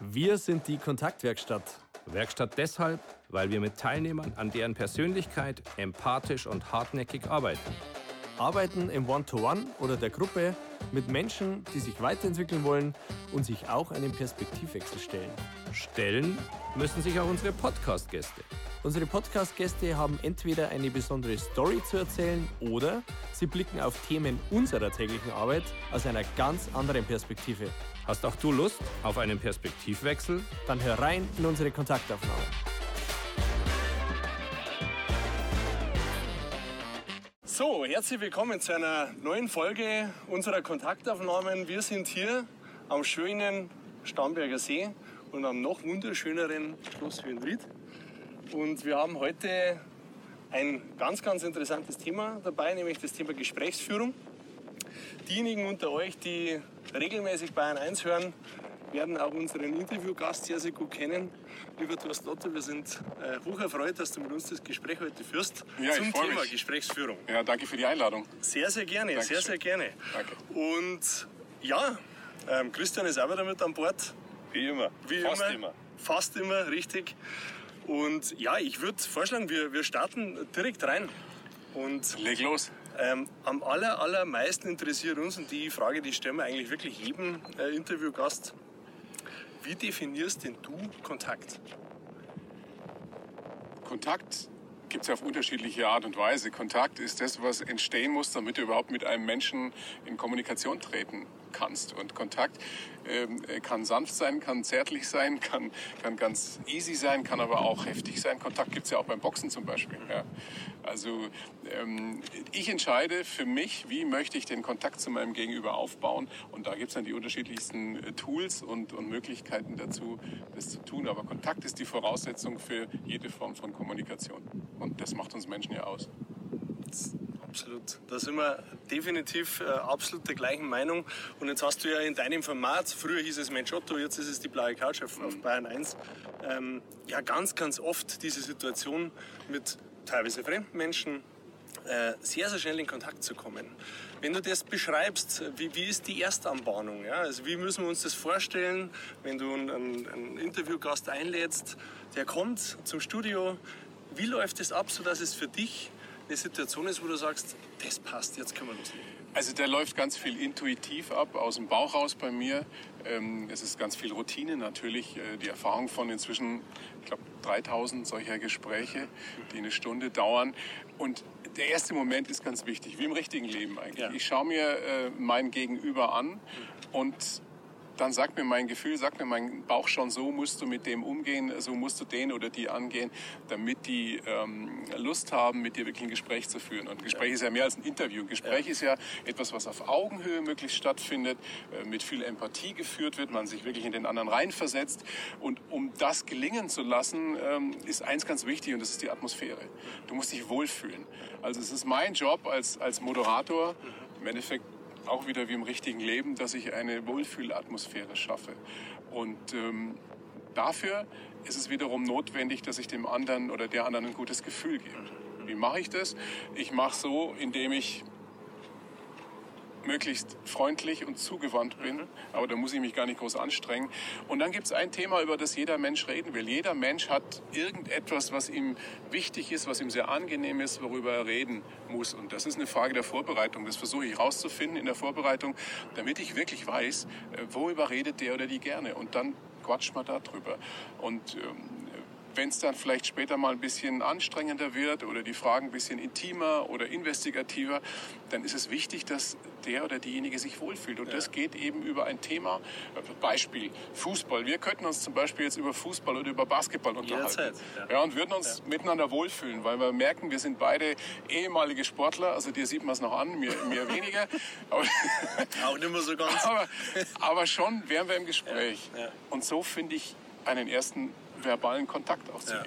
Wir sind die Kontaktwerkstatt. Werkstatt deshalb, weil wir mit Teilnehmern an deren Persönlichkeit empathisch und hartnäckig arbeiten. Arbeiten im One-to-One oder der Gruppe mit Menschen, die sich weiterentwickeln wollen und sich auch einem Perspektivwechsel stellen. Stellen müssen sich auch unsere Podcast-Gäste. Unsere Podcast-Gäste haben entweder eine besondere Story zu erzählen oder sie blicken auf Themen unserer täglichen Arbeit aus einer ganz anderen Perspektive. Hast auch du Lust auf einen Perspektivwechsel? Dann hör rein in unsere Kontaktaufnahme. So, herzlich willkommen zu einer neuen Folge unserer Kontaktaufnahmen. Wir sind hier am schönen Starnberger See und am noch wunderschöneren Schloss Höhenried. Und wir haben heute ein ganz, ganz interessantes Thema dabei, nämlich das Thema Gesprächsführung. Diejenigen unter euch, die regelmäßig Bayern 1 hören, werden auch unseren Interviewgast sehr, sehr gut kennen. Lieber Thorsten Otto, wir sind äh, hoch erfreut, dass du mit uns das Gespräch heute führst ja, zum Thema mich. Gesprächsführung. Ja, danke für die Einladung. Sehr, sehr gerne, Dankeschön. sehr, sehr gerne. Danke. Und ja, ähm, Christian ist auch wieder mit an Bord. Wie immer. Wie Fast immer. immer. Fast immer, richtig. Und ja, ich würde vorschlagen, wir, wir starten direkt rein. Und Leg los. Ähm, am aller, allermeisten interessiert uns, und die Frage, die stellen wir eigentlich wirklich jedem äh, Interviewgast, wie definierst denn du Kontakt? Kontakt gibt es ja auf unterschiedliche Art und Weise. Kontakt ist das, was entstehen muss, damit du überhaupt mit einem Menschen in Kommunikation treten kannst. Und Kontakt ähm, kann sanft sein, kann zärtlich sein, kann, kann ganz easy sein, kann aber auch heftig sein. Kontakt gibt es ja auch beim Boxen zum Beispiel. Ja. Also ähm, ich entscheide für mich, wie möchte ich den Kontakt zu meinem Gegenüber aufbauen. Und da gibt es dann die unterschiedlichsten äh, Tools und, und Möglichkeiten dazu, das zu tun. Aber Kontakt ist die Voraussetzung für jede Form von Kommunikation. Und das macht uns Menschen ja aus. Absolut. Da sind wir definitiv äh, absolut der gleichen Meinung. Und jetzt hast du ja in deinem Format, früher hieß es Mensch Otto, jetzt ist es die blaue Couch auf, auf Bayern 1, ähm, ja ganz, ganz oft diese Situation mit teilweise fremden Menschen äh, sehr, sehr schnell in Kontakt zu kommen. Wenn du das beschreibst, wie, wie ist die Erstanbahnung? Ja? Also wie müssen wir uns das vorstellen, wenn du einen, einen, einen Interviewgast einlädst, der kommt zum Studio, wie läuft es ab, sodass es für dich eine Situation ist, wo du sagst, das passt, jetzt können wir loslegen? Also der läuft ganz viel intuitiv ab, aus dem Bauch raus bei mir. Ähm, es ist ganz viel Routine natürlich, äh, die Erfahrung von inzwischen, ich glaube, 3000 solcher Gespräche, die eine Stunde dauern. Und der erste Moment ist ganz wichtig, wie im richtigen Leben eigentlich. Ja. Ich schaue mir äh, mein Gegenüber an und dann sagt mir mein Gefühl, sagt mir mein Bauch schon, so musst du mit dem umgehen, so musst du den oder die angehen, damit die ähm, Lust haben, mit dir wirklich ein Gespräch zu führen. Und ein Gespräch ist ja mehr als ein Interview. Ein Gespräch ist ja etwas, was auf Augenhöhe möglichst stattfindet, äh, mit viel Empathie geführt wird, man sich wirklich in den anderen reinversetzt. Und um das gelingen zu lassen, ähm, ist eins ganz wichtig und das ist die Atmosphäre. Du musst dich wohlfühlen. Also es ist mein Job als, als Moderator, im Endeffekt auch wieder wie im richtigen Leben, dass ich eine Wohlfühlatmosphäre schaffe. Und ähm, dafür ist es wiederum notwendig, dass ich dem anderen oder der anderen ein gutes Gefühl gebe. Wie mache ich das? Ich mache so, indem ich möglichst freundlich und zugewandt bin, aber da muss ich mich gar nicht groß anstrengen. Und dann gibt es ein Thema, über das jeder Mensch reden will. Jeder Mensch hat irgendetwas, was ihm wichtig ist, was ihm sehr angenehm ist, worüber er reden muss. Und das ist eine Frage der Vorbereitung. Das versuche ich rauszufinden in der Vorbereitung, damit ich wirklich weiß, äh, worüber redet der oder die gerne. Und dann quatscht man darüber. Und ähm, wenn es dann vielleicht später mal ein bisschen anstrengender wird oder die Fragen ein bisschen intimer oder investigativer, dann ist es wichtig, dass der oder diejenige sich wohlfühlt. Und das geht eben über ein Thema, Beispiel Fußball. Wir könnten uns zum Beispiel jetzt über Fußball oder über Basketball unterhalten. Jederzeit, ja. Ja, und würden uns miteinander wohlfühlen, weil wir merken, wir sind beide ehemalige Sportler. Also dir sieht man es noch an, mir, mir weniger. Aber, Auch nicht mehr so ganz. aber, aber schon wären wir im Gespräch. Ja, ja. Und so finde ich einen ersten verbalen Kontakt zu Ja, ja.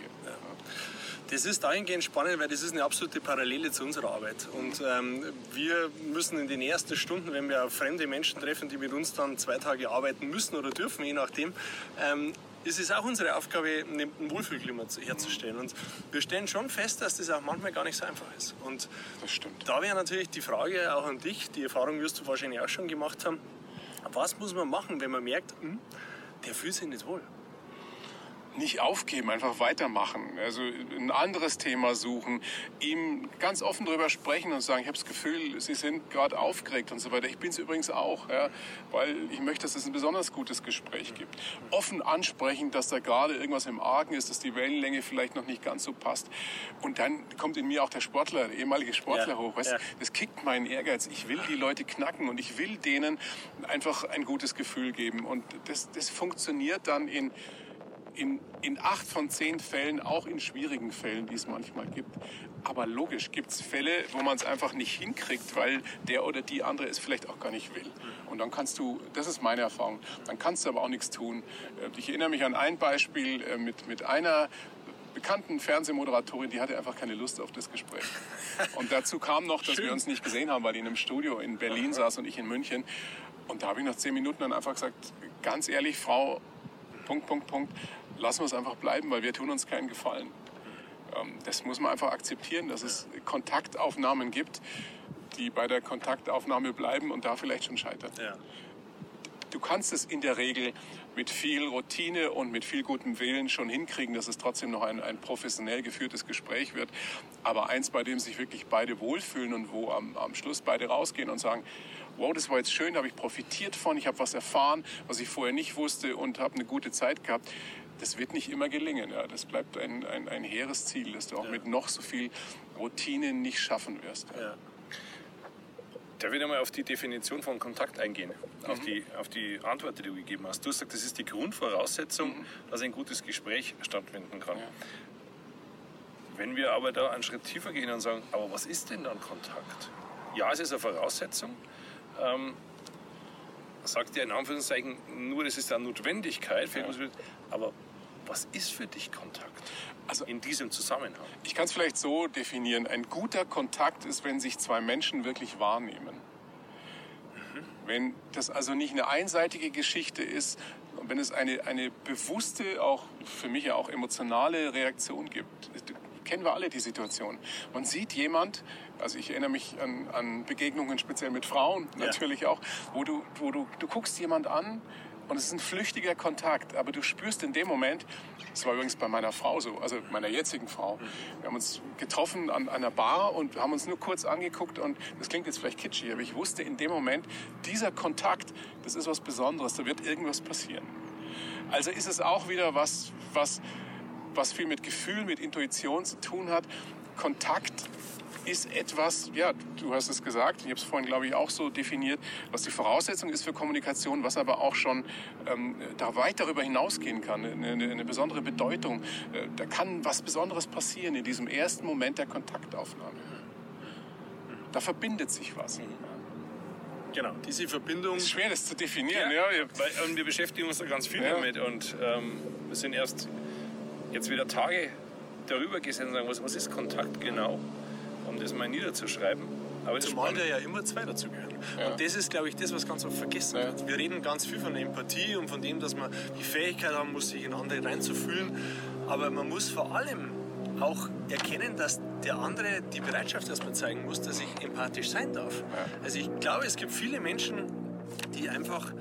Das ist dahingehend spannend, weil das ist eine absolute Parallele zu unserer Arbeit. Und ähm, wir müssen in den ersten Stunden, wenn wir fremde Menschen treffen, die mit uns dann zwei Tage arbeiten müssen oder dürfen, je nachdem, ähm, ist es auch unsere Aufgabe, ein Wohlfühlklima zu- herzustellen. Und wir stellen schon fest, dass das auch manchmal gar nicht so einfach ist. Und Das stimmt. da wäre natürlich die Frage auch an dich, die Erfahrung wirst du wahrscheinlich auch schon gemacht haben, was muss man machen, wenn man merkt, hm, der fühlt sich nicht wohl nicht aufgeben, einfach weitermachen. Also ein anderes Thema suchen, ihm ganz offen darüber sprechen und sagen, ich habe das Gefühl, Sie sind gerade aufgeregt und so weiter. Ich bin es übrigens auch, ja, weil ich möchte, dass es ein besonders gutes Gespräch gibt. Offen ansprechen, dass da gerade irgendwas im Argen ist, dass die Wellenlänge vielleicht noch nicht ganz so passt. Und dann kommt in mir auch der Sportler, der ehemalige Sportler ja, hoch. Weißt, ja. Das kickt meinen Ehrgeiz. Ich will die Leute knacken und ich will denen einfach ein gutes Gefühl geben. Und das, das funktioniert dann in in, in acht von zehn Fällen, auch in schwierigen Fällen, die es manchmal gibt. Aber logisch gibt es Fälle, wo man es einfach nicht hinkriegt, weil der oder die andere es vielleicht auch gar nicht will. Und dann kannst du, das ist meine Erfahrung, dann kannst du aber auch nichts tun. Äh, ich erinnere mich an ein Beispiel äh, mit, mit einer bekannten Fernsehmoderatorin, die hatte einfach keine Lust auf das Gespräch. Und dazu kam noch, dass Schön. wir uns nicht gesehen haben, weil die in einem Studio in Berlin saß und ich in München. Und da habe ich nach zehn Minuten dann einfach gesagt, ganz ehrlich, Frau, Punkt, Punkt, Punkt, lassen wir es einfach bleiben, weil wir tun uns keinen Gefallen. Ähm, das muss man einfach akzeptieren, dass es Kontaktaufnahmen gibt, die bei der Kontaktaufnahme bleiben und da vielleicht schon scheitern. Ja. Du kannst es in der Regel mit viel Routine und mit viel gutem Willen schon hinkriegen, dass es trotzdem noch ein, ein professionell geführtes Gespräch wird. Aber eins, bei dem sich wirklich beide wohlfühlen und wo am, am Schluss beide rausgehen und sagen, wow, das war jetzt schön, da habe ich profitiert von, ich habe was erfahren, was ich vorher nicht wusste und habe eine gute Zeit gehabt das wird nicht immer gelingen. Ja. Das bleibt ein, ein, ein hehres Ziel, das du auch ja. mit noch so viel Routine nicht schaffen wirst. Ja. Darf ich nochmal auf die Definition von Kontakt eingehen? Mhm. Auf, die, auf die Antwort, die du gegeben hast. Du hast gesagt, das ist die Grundvoraussetzung, mhm. dass ein gutes Gespräch stattfinden kann. Wenn wir aber da einen Schritt tiefer gehen und sagen, aber was ist denn dann Kontakt? Ja, es ist eine Voraussetzung. Ähm, sagt ja in Anführungszeichen nur, es ist eine Notwendigkeit ja. aber was ist für dich Kontakt? Also in diesem Zusammenhang. Ich kann es vielleicht so definieren. Ein guter Kontakt ist, wenn sich zwei Menschen wirklich wahrnehmen. Mhm. Wenn das also nicht eine einseitige Geschichte ist, wenn es eine, eine bewusste, auch für mich ja auch emotionale Reaktion gibt. Kennen wir alle die Situation. Man sieht jemand, also ich erinnere mich an, an Begegnungen speziell mit Frauen natürlich ja. auch, wo du, wo du, du guckst jemand an, und es ist ein flüchtiger Kontakt, aber du spürst in dem Moment, das war übrigens bei meiner Frau so, also meiner jetzigen Frau, wir haben uns getroffen an einer Bar und haben uns nur kurz angeguckt und das klingt jetzt vielleicht kitschig, aber ich wusste in dem Moment, dieser Kontakt, das ist was Besonderes, da wird irgendwas passieren. Also ist es auch wieder was, was, was viel mit Gefühl, mit Intuition zu tun hat. Kontakt ist etwas, ja, du hast es gesagt, ich habe es vorhin, glaube ich, auch so definiert, was die Voraussetzung ist für Kommunikation, was aber auch schon ähm, da weit darüber hinausgehen kann, eine, eine, besondere Bedeutung. Äh, da kann was Besonderes passieren in diesem ersten Moment der Kontaktaufnahme. Da verbindet sich was. Genau, diese Verbindung. Es ist schwer, das zu definieren. Ja, ja. Weil, und wir beschäftigen uns da ganz viel ja. damit. Und ähm, wir sind erst jetzt wieder Tage darüber gesessen und sagen, was, was ist Kontakt genau? um das mal niederzuschreiben. Aber Zumal da ja immer zwei dazugehören. Ja. Und das ist, glaube ich, das, was ganz oft vergessen ja. wird. Wir reden ganz viel von Empathie und von dem, dass man die Fähigkeit haben muss, sich in andere reinzufühlen. Aber man muss vor allem auch erkennen, dass der andere die Bereitschaft erstmal zeigen muss, dass ich empathisch sein darf. Ja. Also ich glaube, es gibt viele Menschen, die einfach,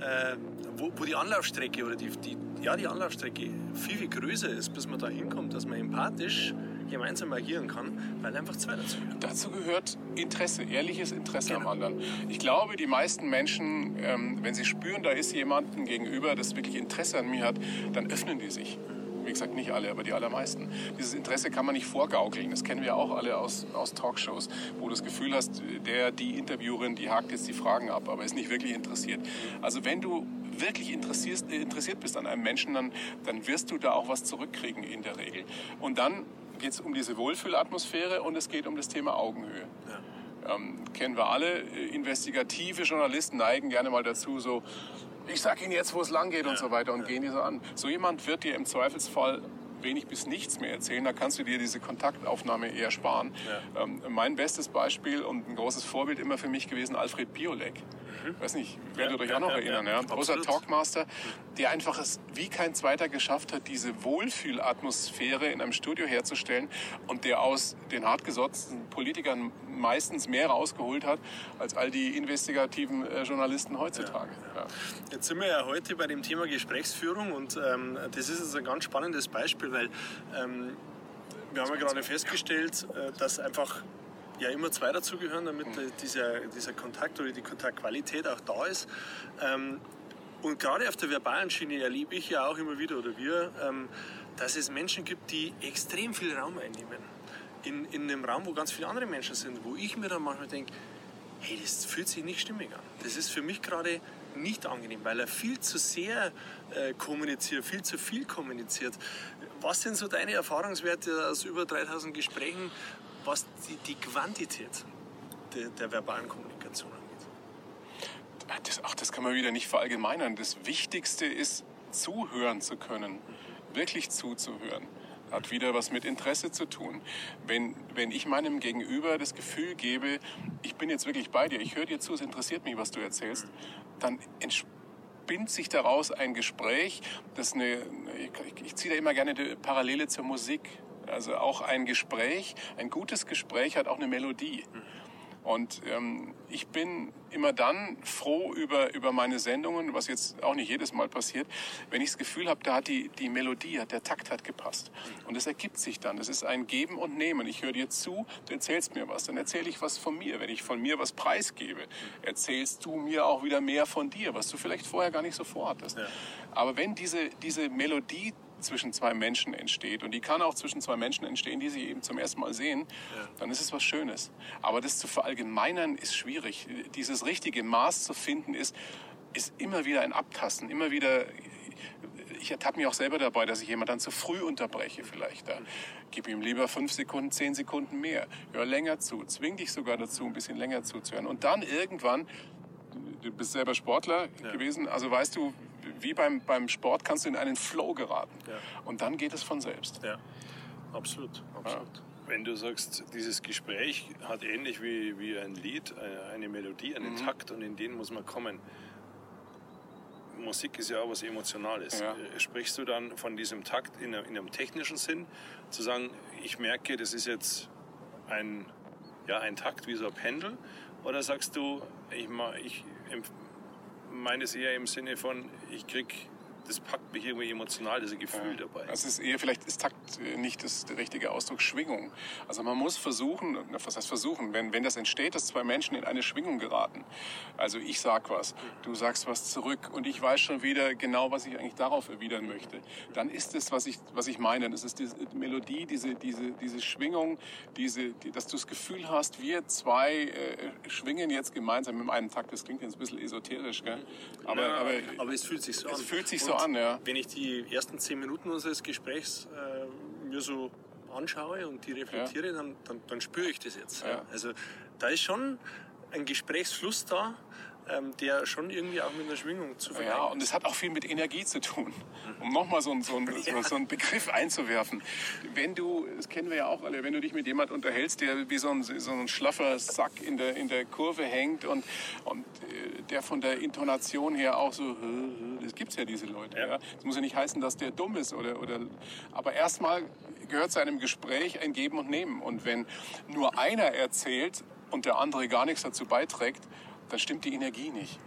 äh, wo, wo, die Anlaufstrecke oder die, die, ja, die Anlaufstrecke viel, viel größer ist, bis man da hinkommt, dass man empathisch gemeinsam agieren kann, weil einfach zwei dazu gehören. Dazu gehört Interesse, ehrliches Interesse genau. am anderen. Ich glaube, die meisten Menschen, ähm, wenn sie spüren, da ist jemanden gegenüber, das wirklich Interesse an mir hat, dann öffnen die sich. Wie gesagt, nicht alle, aber die allermeisten. Dieses Interesse kann man nicht vorgaukeln. Das kennen wir auch alle aus, aus Talkshows, wo du das Gefühl hast, der, die Interviewerin, die hakt jetzt die Fragen ab, aber ist nicht wirklich interessiert. Also wenn du wirklich interessiert bist an einem Menschen, dann, dann wirst du da auch was zurückkriegen in der Regel. Und dann geht es um diese Wohlfühlatmosphäre und es geht um das Thema Augenhöhe. Ja. Ähm, kennen wir alle. Investigative Journalisten neigen gerne mal dazu, so, ich sag Ihnen jetzt, wo es lang geht ja. und so weiter und ja. gehen die so an. So jemand wird dir im Zweifelsfall wenig bis nichts mehr erzählen, da kannst du dir diese Kontaktaufnahme eher sparen. Ja. Ähm, mein bestes Beispiel und ein großes Vorbild immer für mich gewesen, Alfred Biolek. Mhm. Weiß nicht, werdet ja, euch auch noch ja, erinnern. Ja, ja. Ein großer Talkmaster, der einfach es wie kein zweiter geschafft hat, diese Wohlfühlatmosphäre in einem Studio herzustellen und der aus den hartgesotzten Politikern meistens mehr rausgeholt hat, als all die investigativen äh, Journalisten heutzutage. Ja. Jetzt sind wir ja heute bei dem Thema Gesprächsführung und ähm, das ist jetzt ein ganz spannendes Beispiel, weil ähm, wir haben ja gerade festgestellt, äh, dass einfach ja immer zwei dazugehören, damit mhm. dieser, dieser Kontakt oder die Kontaktqualität auch da ist. Ähm, und gerade auf der verbalen Schiene erlebe ich ja auch immer wieder, oder wir, ähm, dass es Menschen gibt, die extrem viel Raum einnehmen. In, in einem Raum, wo ganz viele andere Menschen sind, wo ich mir dann manchmal denke, hey, das fühlt sich nicht stimmig an. Das ist für mich gerade nicht angenehm, weil er viel zu sehr äh, kommuniziert, viel zu viel kommuniziert. Was sind so deine Erfahrungswerte aus über 3000 Gesprächen, was die, die Quantität der, der verbalen Kommunikation angeht? Das, ach, das kann man wieder nicht verallgemeinern. Das Wichtigste ist, zuhören zu können, wirklich zuzuhören hat wieder was mit Interesse zu tun. Wenn, wenn ich meinem Gegenüber das Gefühl gebe, ich bin jetzt wirklich bei dir, ich höre dir zu, es interessiert mich, was du erzählst, dann entspinnt sich daraus ein Gespräch, das eine, ich, ich ziehe da immer gerne die Parallele zur Musik. Also auch ein Gespräch, ein gutes Gespräch hat auch eine Melodie. Und ähm, ich bin immer dann froh über, über meine Sendungen, was jetzt auch nicht jedes Mal passiert, wenn ich das Gefühl habe, da hat die, die Melodie, der Takt hat gepasst. Und es ergibt sich dann. Es ist ein Geben und Nehmen. Ich höre dir zu, du erzählst mir was, dann erzähle ich was von mir. Wenn ich von mir was preisgebe, erzählst du mir auch wieder mehr von dir, was du vielleicht vorher gar nicht so vorhattest. Ja. Aber wenn diese, diese Melodie zwischen zwei Menschen entsteht und die kann auch zwischen zwei Menschen entstehen, die sich eben zum ersten Mal sehen, ja. dann ist es was Schönes. Aber das zu verallgemeinern ist schwierig. Dieses richtige Maß zu finden ist, ist immer wieder ein Abtasten, immer wieder ich ertappe mich auch selber dabei, dass ich jemanden dann zu früh unterbreche vielleicht. Da gib ihm lieber fünf Sekunden, zehn Sekunden mehr. Hör länger zu, zwing dich sogar dazu, ein bisschen länger zuzuhören. Und dann irgendwann, du bist selber Sportler ja. gewesen, also weißt du, wie beim, beim Sport kannst du in einen Flow geraten. Ja. Und dann geht es von selbst. Ja, absolut. absolut. Ja. Wenn du sagst, dieses Gespräch hat ähnlich wie, wie ein Lied, eine Melodie, einen mhm. Takt und in den muss man kommen. Musik ist ja auch was Emotionales. Ja. Äh, sprichst du dann von diesem Takt in, in einem technischen Sinn, zu sagen, ich merke, das ist jetzt ein, ja, ein Takt wie so ein Pendel? Oder sagst du, ich, ich meine es eher im Sinne von, ich krieg das packt mich irgendwie emotional, dieses Gefühl ja, dabei. Es ist eher, vielleicht ist Takt äh, nicht das, der richtige Ausdruck, Schwingung. Also man muss versuchen, was heißt versuchen, wenn, wenn das entsteht, dass zwei Menschen in eine Schwingung geraten. Also ich sag was, du sagst was zurück und ich weiß schon wieder genau, was ich eigentlich darauf erwidern möchte. Dann ist es, was ich, was ich meine. Das ist diese Melodie, diese, diese, diese Schwingung, diese, die, dass du das Gefühl hast, wir zwei äh, schwingen jetzt gemeinsam in einem Takt. Das klingt jetzt ein bisschen esoterisch, gell? Aber, ja, aber, aber es fühlt sich so an. Es fühlt sich so an, ja. Wenn ich die ersten zehn Minuten unseres Gesprächs äh, mir so anschaue und die reflektiere, ja. dann, dann, dann, spüre ich das jetzt. Ja. Also da ist schon ein Gesprächsfluss da, ähm, der schon irgendwie auch mit einer Schwingung zu vergleichen Ja, und es hat auch viel mit Energie zu tun. Um nochmal so, so, ja. so einen Begriff einzuwerfen. Wenn du, das kennen wir ja auch alle, wenn du dich mit jemand unterhältst, der wie so ein, so ein schlaffer Sack in der, in der Kurve hängt und, und äh, der von der Intonation her auch so, das gibt es ja diese Leute. Ja. Das muss ja nicht heißen, dass der dumm ist oder, oder aber erstmal gehört zu einem Gespräch ein Geben und Nehmen. Und wenn nur einer erzählt und der andere gar nichts dazu beiträgt, dann stimmt die Energie nicht.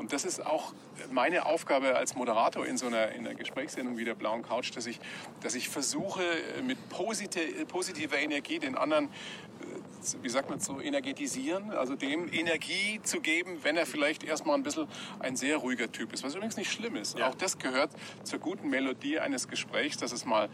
Und das ist auch meine Aufgabe als Moderator in so einer, in einer Gesprächssendung wie der Blauen Couch, dass ich, dass ich versuche, mit positiver Energie den anderen, äh, wie sagt man so, energetisieren, also dem Energie zu geben, wenn er vielleicht erstmal ein bisschen ein sehr ruhiger Typ ist, was übrigens nicht schlimm ist. Ja. Auch das gehört zur guten Melodie eines Gesprächs, dass es mal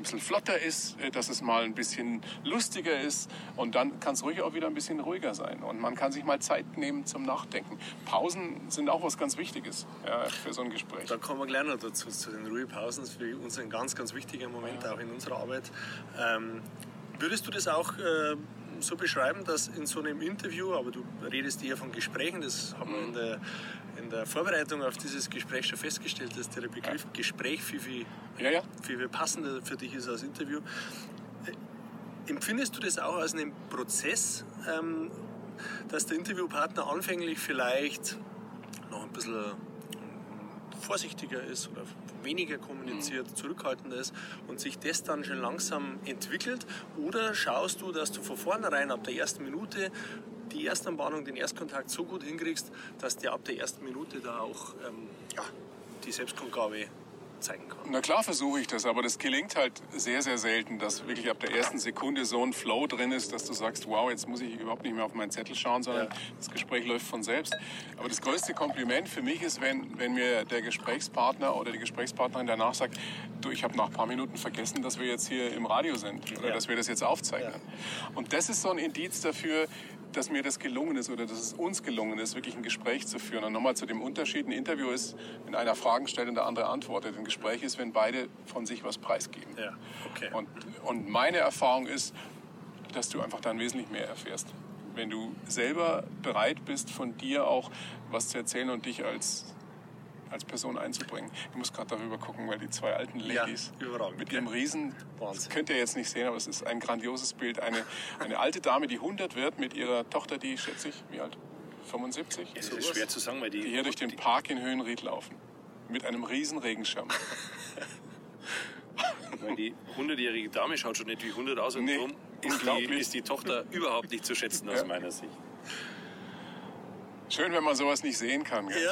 ein bisschen flotter ist, äh, dass es mal ein bisschen lustiger ist und dann kann es ruhig auch wieder ein bisschen ruhiger sein und man kann sich mal Zeit nehmen zum Nachdenken. Pausen sind auch was ganz Wichtiges ja, für so ein Gespräch. Da kommen wir gleich noch dazu, zu den Ruhepausen. Das ist für uns ein ganz, ganz wichtiger Moment ja. auch in unserer Arbeit. Ähm, würdest du das auch äh, so beschreiben, dass in so einem Interview, aber du redest eher von Gesprächen, das haben wir in der, in der Vorbereitung auf dieses Gespräch schon festgestellt, dass der Begriff ja. Gespräch viel, viel, ja, ja. viel, viel passender für dich ist als Interview. Empfindest du das auch als einen Prozess, ähm, dass der Interviewpartner anfänglich vielleicht noch ein bisschen vorsichtiger ist oder weniger kommuniziert, mhm. zurückhaltender ist und sich das dann schon langsam entwickelt? Oder schaust du, dass du von vornherein ab der ersten Minute die Erstanbahnung, den Erstkontakt so gut hinkriegst, dass der ab der ersten Minute da auch ähm, ja, die Selbstkundgabe zeigen kann. Na klar versuche ich das, aber das gelingt halt sehr, sehr selten, dass wirklich ab der ersten Sekunde so ein Flow drin ist, dass du sagst, wow, jetzt muss ich überhaupt nicht mehr auf meinen Zettel schauen, sondern ja. das Gespräch läuft von selbst. Aber das größte Kompliment für mich ist, wenn, wenn mir der Gesprächspartner oder die Gesprächspartnerin danach sagt, du, ich habe nach ein paar Minuten vergessen, dass wir jetzt hier im Radio sind oder ja. dass wir das jetzt aufzeichnen. Ja. Und das ist so ein Indiz dafür, dass mir das gelungen ist oder dass es uns gelungen ist, wirklich ein Gespräch zu führen. Und nochmal zu dem Unterschied, ein Interview ist, wenn einer Fragen stellt und der andere antwortet. Ein Gespräch ist, wenn beide von sich was preisgeben. Ja, okay. und, und meine Erfahrung ist, dass du einfach dann wesentlich mehr erfährst. Wenn du selber bereit bist, von dir auch was zu erzählen und dich als als Person einzubringen. Ich muss gerade darüber gucken, weil die zwei alten Ladies ja, mit ihrem Riesen, das könnt ihr jetzt nicht sehen, aber es ist ein grandioses Bild. Eine, eine alte Dame, die 100 wird, mit ihrer Tochter, die schätze ich, wie alt? 75? Es ist schwer zu sagen, weil die... Die hier durch den Park in Höhenried laufen. Mit einem riesen Regenschirm. die 100-jährige Dame schaut schon nicht wie 100 aus und nee, darum ist die, ist die Tochter überhaupt nicht zu schätzen aus ja. meiner Sicht. Schön, wenn man sowas nicht sehen kann. Ja.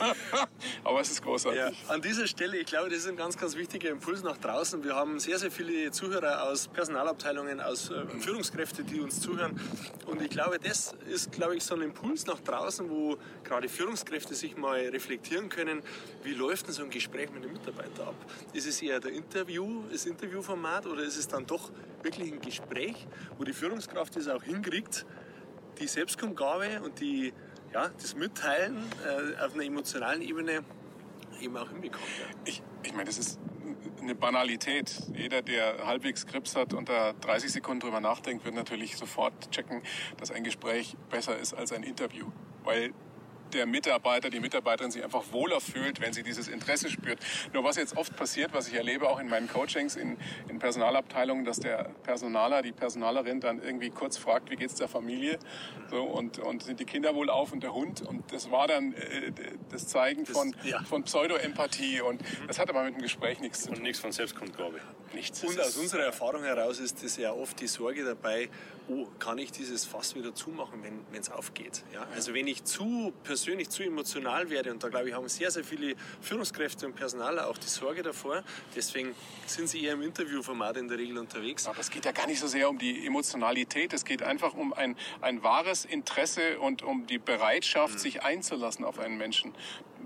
Aber es ist großartig. Ja. An dieser Stelle, ich glaube, das ist ein ganz, ganz wichtiger Impuls nach draußen. Wir haben sehr, sehr viele Zuhörer aus Personalabteilungen, aus äh, Führungskräfte, die uns zuhören. Und ich glaube, das ist, glaube ich, so ein Impuls nach draußen, wo gerade Führungskräfte sich mal reflektieren können, wie läuft denn so ein Gespräch mit einem Mitarbeiter ab? Ist es eher der Interview, das Interviewformat oder ist es dann doch wirklich ein Gespräch, wo die Führungskraft es auch hinkriegt, die Selbstkundgabe und die, ja, das Mitteilen äh, auf einer emotionalen Ebene eben auch hinbekommt. Ja. Ich, ich meine, das ist eine Banalität. Jeder, der halbwegs Grips hat und da 30 Sekunden drüber nachdenkt, wird natürlich sofort checken, dass ein Gespräch besser ist als ein Interview. Weil der Mitarbeiter, die Mitarbeiterin sich einfach wohler fühlt, wenn sie dieses Interesse spürt. Nur was jetzt oft passiert, was ich erlebe auch in meinen Coachings in, in Personalabteilungen, dass der Personaler, die Personalerin dann irgendwie kurz fragt, wie geht's der Familie? So, und, und sind die Kinder wohl auf und der Hund? Und das war dann äh, das Zeigen von, ja. von Pseudo-Empathie. Und mhm. das hat aber mit dem Gespräch nichts zu tun. Und nichts von Selbstkundgabe. Nichts. Und aus unserer Erfahrung heraus ist das ja oft die Sorge dabei, oh, kann ich dieses Fass wieder zumachen, wenn es aufgeht? Ja? Also wenn ich zu persönlich zu emotional werde, und da glaube ich, haben sehr, sehr viele Führungskräfte und Personaler auch die Sorge davor, deswegen sind sie eher im Interviewformat in der Regel unterwegs. Aber es geht ja gar nicht so sehr um die Emotionalität, es geht einfach um ein, ein wahres Interesse und um die Bereitschaft, mhm. sich einzulassen auf einen Menschen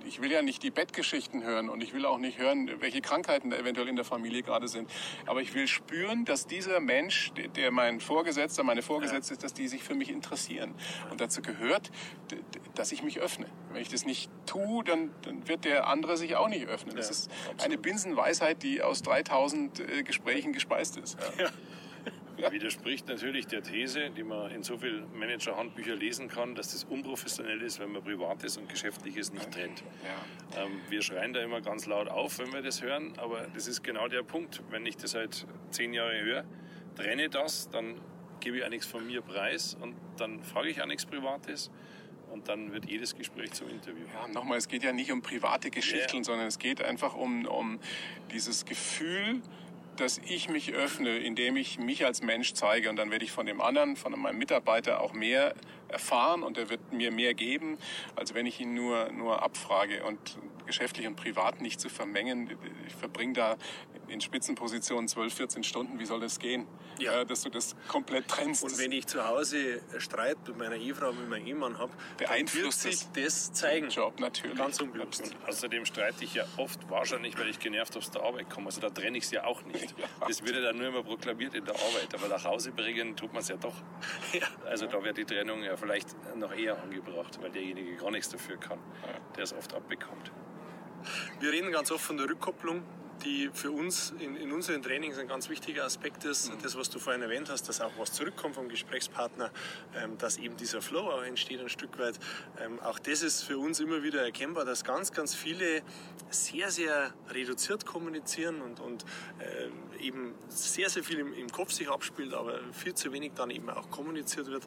ich will ja nicht die Bettgeschichten hören und ich will auch nicht hören, welche Krankheiten da eventuell in der Familie gerade sind. Aber ich will spüren, dass dieser Mensch, der mein Vorgesetzter, meine Vorgesetzte ist, dass die sich für mich interessieren. Und dazu gehört, dass ich mich öffne. Wenn ich das nicht tue, dann, dann wird der andere sich auch nicht öffnen. Das ist eine Binsenweisheit, die aus 3000 äh, Gesprächen gespeist ist. Ja. Widerspricht natürlich der These, die man in so vielen Manager-Handbüchern lesen kann, dass das unprofessionell ist, wenn man Privates und Geschäftliches nicht trennt. Ja. Ähm, wir schreien da immer ganz laut auf, wenn wir das hören, aber das ist genau der Punkt. Wenn ich das seit zehn Jahren höre, trenne das, dann gebe ich auch nichts von mir preis und dann frage ich auch nichts Privates und dann wird jedes Gespräch zum Interview. Ja, nochmal, es geht ja nicht um private Geschichten, ja. sondern es geht einfach um, um dieses Gefühl, dass ich mich öffne, indem ich mich als Mensch zeige und dann werde ich von dem anderen, von meinem Mitarbeiter auch mehr erfahren und er wird mir mehr geben, als wenn ich ihn nur, nur abfrage und geschäftlich und privat nicht zu vermengen. Ich verbringe da in Spitzenpositionen 12, 14 Stunden. Wie soll das gehen? Ja. Dass du das komplett trennst. Und wenn ich zu Hause Streit mit meiner Ehefrau, mit meinem Ehemann habe, beeinflusst sich das zeigen. Job natürlich. Ganz unbewusst. Und außerdem streite ich ja oft wahrscheinlich, weil ich genervt aus der Arbeit komme. Also da trenne ich es ja auch nicht. Ja. Das wird ja dann nur immer proklamiert in der Arbeit. Aber nach Hause bringen tut man es ja doch. Ja. Also da wird die Trennung ja vielleicht noch eher angebracht, weil derjenige gar nichts dafür kann, der es oft abbekommt. Wir reden ganz oft von der Rückkopplung die für uns in, in unseren Trainings ein ganz wichtiger Aspekt ist. Mhm. Das, was du vorhin erwähnt hast, dass auch was zurückkommt vom Gesprächspartner, ähm, dass eben dieser Flow auch entsteht ein Stück weit. Ähm, auch das ist für uns immer wieder erkennbar, dass ganz, ganz viele sehr, sehr reduziert kommunizieren und, und äh, eben sehr, sehr viel im, im, Kopf sich abspielt, aber viel zu wenig dann eben auch kommuniziert wird.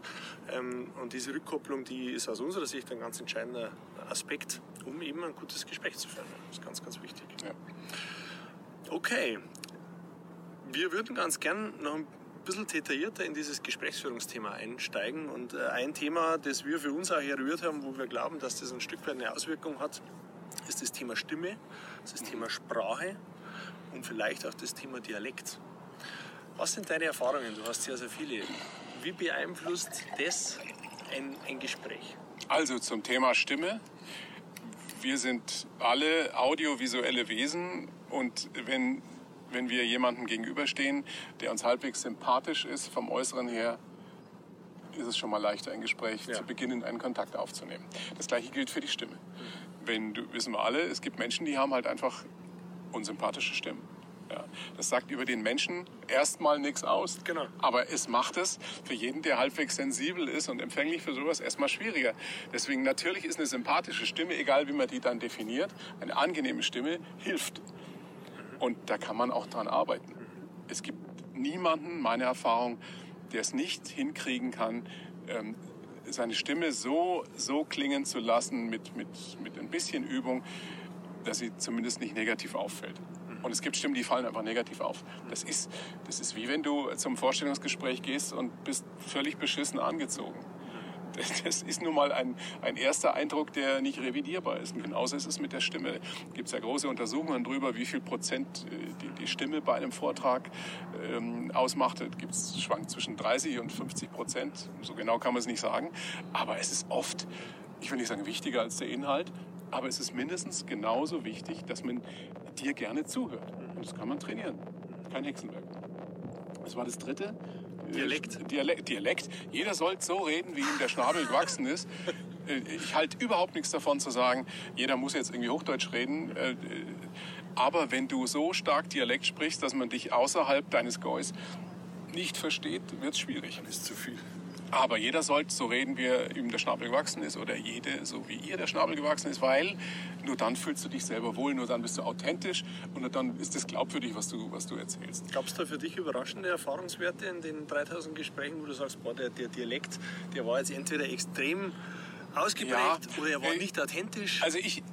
Ähm, und diese Rückkopplung, die ist aus unserer Sicht ein ganz entscheidender Aspekt, um eben ein gutes Gespräch zu führen. Das ist ganz, ganz wichtig. Ja. Okay. Wir würden ganz gern noch ein bisschen detaillierter in dieses Gesprächsführungsthema einsteigen. Und äh, ein Thema, das wir für uns auch eruiert haben, wo wir glauben, dass das ein Stück weit eine Auswirkung hat, ist das Thema Stimme, das, das Thema Sprache und vielleicht auch das Thema Dialekt. Was sind deine Erfahrungen? Du hast sehr, sehr viele. Wie beeinflusst das ein, ein Gespräch? Also zum Thema Stimme. Wir sind alle audiovisuelle Wesen und wenn, wenn wir jemandem gegenüberstehen, der uns halbwegs sympathisch ist, vom Äußeren her, ist es schon mal leichter, ein Gespräch ja. zu beginnen, einen Kontakt aufzunehmen. Das gleiche gilt für die Stimme. Wenn du, wissen wir alle, es gibt Menschen, die haben halt einfach unsympathische Stimmen. Ja, das sagt über den Menschen erstmal nichts aus. Genau. Aber es macht es für jeden, der halbwegs sensibel ist und empfänglich für sowas, erstmal schwieriger. Deswegen natürlich ist eine sympathische Stimme, egal wie man die dann definiert, eine angenehme Stimme hilft. Und da kann man auch dran arbeiten. Es gibt niemanden, meine Erfahrung, der es nicht hinkriegen kann, ähm, seine Stimme so, so klingen zu lassen mit, mit, mit ein bisschen Übung, dass sie zumindest nicht negativ auffällt. Und es gibt Stimmen, die fallen einfach negativ auf. Das ist, das ist wie wenn du zum Vorstellungsgespräch gehst und bist völlig beschissen angezogen. Das ist nun mal ein, ein erster Eindruck, der nicht revidierbar ist. Und genauso ist es mit der Stimme. Es gibt ja große Untersuchungen darüber, wie viel Prozent äh, die, die Stimme bei einem Vortrag ähm, ausmacht. Es schwankt zwischen 30 und 50 Prozent. So genau kann man es nicht sagen. Aber es ist oft, ich will nicht sagen wichtiger als der Inhalt, aber es ist mindestens genauso wichtig, dass man dir gerne zuhört. Und das kann man trainieren. Kein Hexenwerk. Das war das dritte. Dialekt. Dialekt. Dialekt. Jeder soll so reden, wie ihm der Schnabel gewachsen ist. Äh, ich halte überhaupt nichts davon zu sagen, jeder muss jetzt irgendwie Hochdeutsch reden. Äh, aber wenn du so stark Dialekt sprichst, dass man dich außerhalb deines Gäus nicht versteht, wird es schwierig. Dann ist zu viel. Aber jeder sollte so reden, wie ihm der Schnabel gewachsen ist oder jede so wie ihr der Schnabel gewachsen ist, weil nur dann fühlst du dich selber wohl, nur dann bist du authentisch und nur dann ist es glaubwürdig, was du, was du erzählst. Gab es da für dich überraschende Erfahrungswerte in den 3000 Gesprächen, wo du sagst, boah, der, der Dialekt, der war jetzt entweder extrem ausgeprägt ja, oder er war äh, nicht authentisch? Also ich,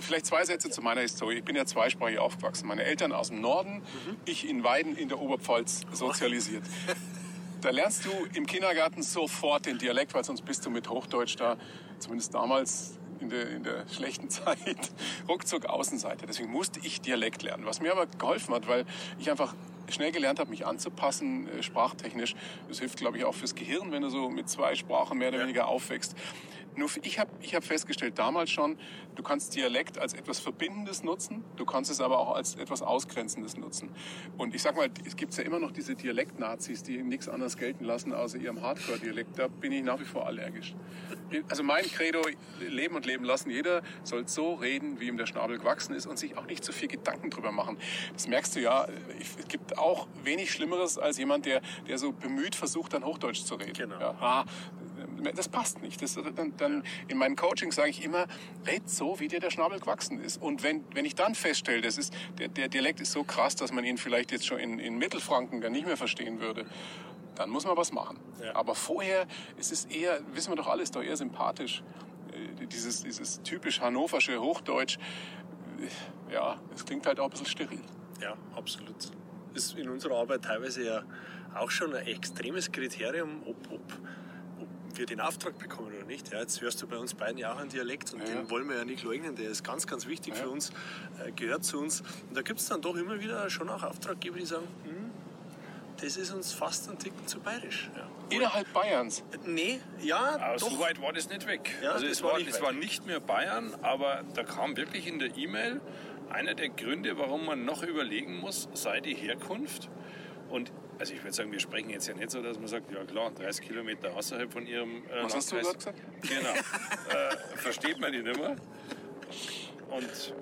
vielleicht zwei Sätze zu meiner Historie. Ich bin ja zweisprachig aufgewachsen. Meine Eltern aus dem Norden, mhm. ich in Weiden in der Oberpfalz sozialisiert. Da lernst du im Kindergarten sofort den Dialekt, weil sonst bist du mit Hochdeutsch da, zumindest damals in der, in der schlechten Zeit, ruckzuck Außenseite. Deswegen musste ich Dialekt lernen, was mir aber geholfen hat, weil ich einfach schnell gelernt habe, mich anzupassen, äh, sprachtechnisch. Das hilft, glaube ich, auch fürs Gehirn, wenn du so mit zwei Sprachen mehr oder weniger aufwächst. Nur ich habe ich hab festgestellt damals schon, du kannst Dialekt als etwas Verbindendes nutzen, du kannst es aber auch als etwas Ausgrenzendes nutzen. Und ich sag mal, es gibt ja immer noch diese Dialekt-Nazis, die nichts anderes gelten lassen außer ihrem Hardcore-Dialekt. Da bin ich nach wie vor allergisch. Also mein Credo, leben und leben lassen. Jeder soll so reden, wie ihm der Schnabel gewachsen ist und sich auch nicht zu viel Gedanken drüber machen. Das merkst du ja. Es gibt auch wenig Schlimmeres als jemand, der, der so bemüht versucht, dann Hochdeutsch zu reden. Genau. Ja, ah, das passt nicht. Das, dann, dann in meinen Coachings sage ich immer, red so, wie dir der Schnabel gewachsen ist. Und wenn, wenn ich dann feststelle, das ist, der, der Dialekt ist so krass, dass man ihn vielleicht jetzt schon in, in Mittelfranken gar nicht mehr verstehen würde, dann muss man was machen. Ja. Aber vorher ist es eher, wissen wir doch alles, doch eher sympathisch. Äh, dieses, dieses typisch hannoversche Hochdeutsch, äh, ja, es klingt halt auch ein bisschen steril. Ja, absolut. Ist in unserer Arbeit teilweise ja auch schon ein extremes Kriterium, ob, ob wir den Auftrag bekommen oder nicht. Ja, jetzt hörst du bei uns beiden ja auch einen Dialekt und ja. den wollen wir ja nicht leugnen. Der ist ganz, ganz wichtig ja. für uns, äh, gehört zu uns. Und da gibt es dann doch immer wieder schon auch Auftraggeber, die sagen, hm, das ist uns fast ein Ticken zu bayerisch. Ja. Innerhalb Bayerns? Nee, ja. Aber doch. so weit war das nicht weg. Ja, also es war, nicht, es war nicht mehr Bayern, aber da kam wirklich in der E-Mail einer der Gründe, warum man noch überlegen muss, sei die Herkunft. Und also ich würde sagen, wir sprechen jetzt ja nicht so, dass man sagt, ja klar, 30 Kilometer außerhalb von Ihrem äh, Was hast du gerade gesagt? Genau. äh, versteht man die nicht mehr. Und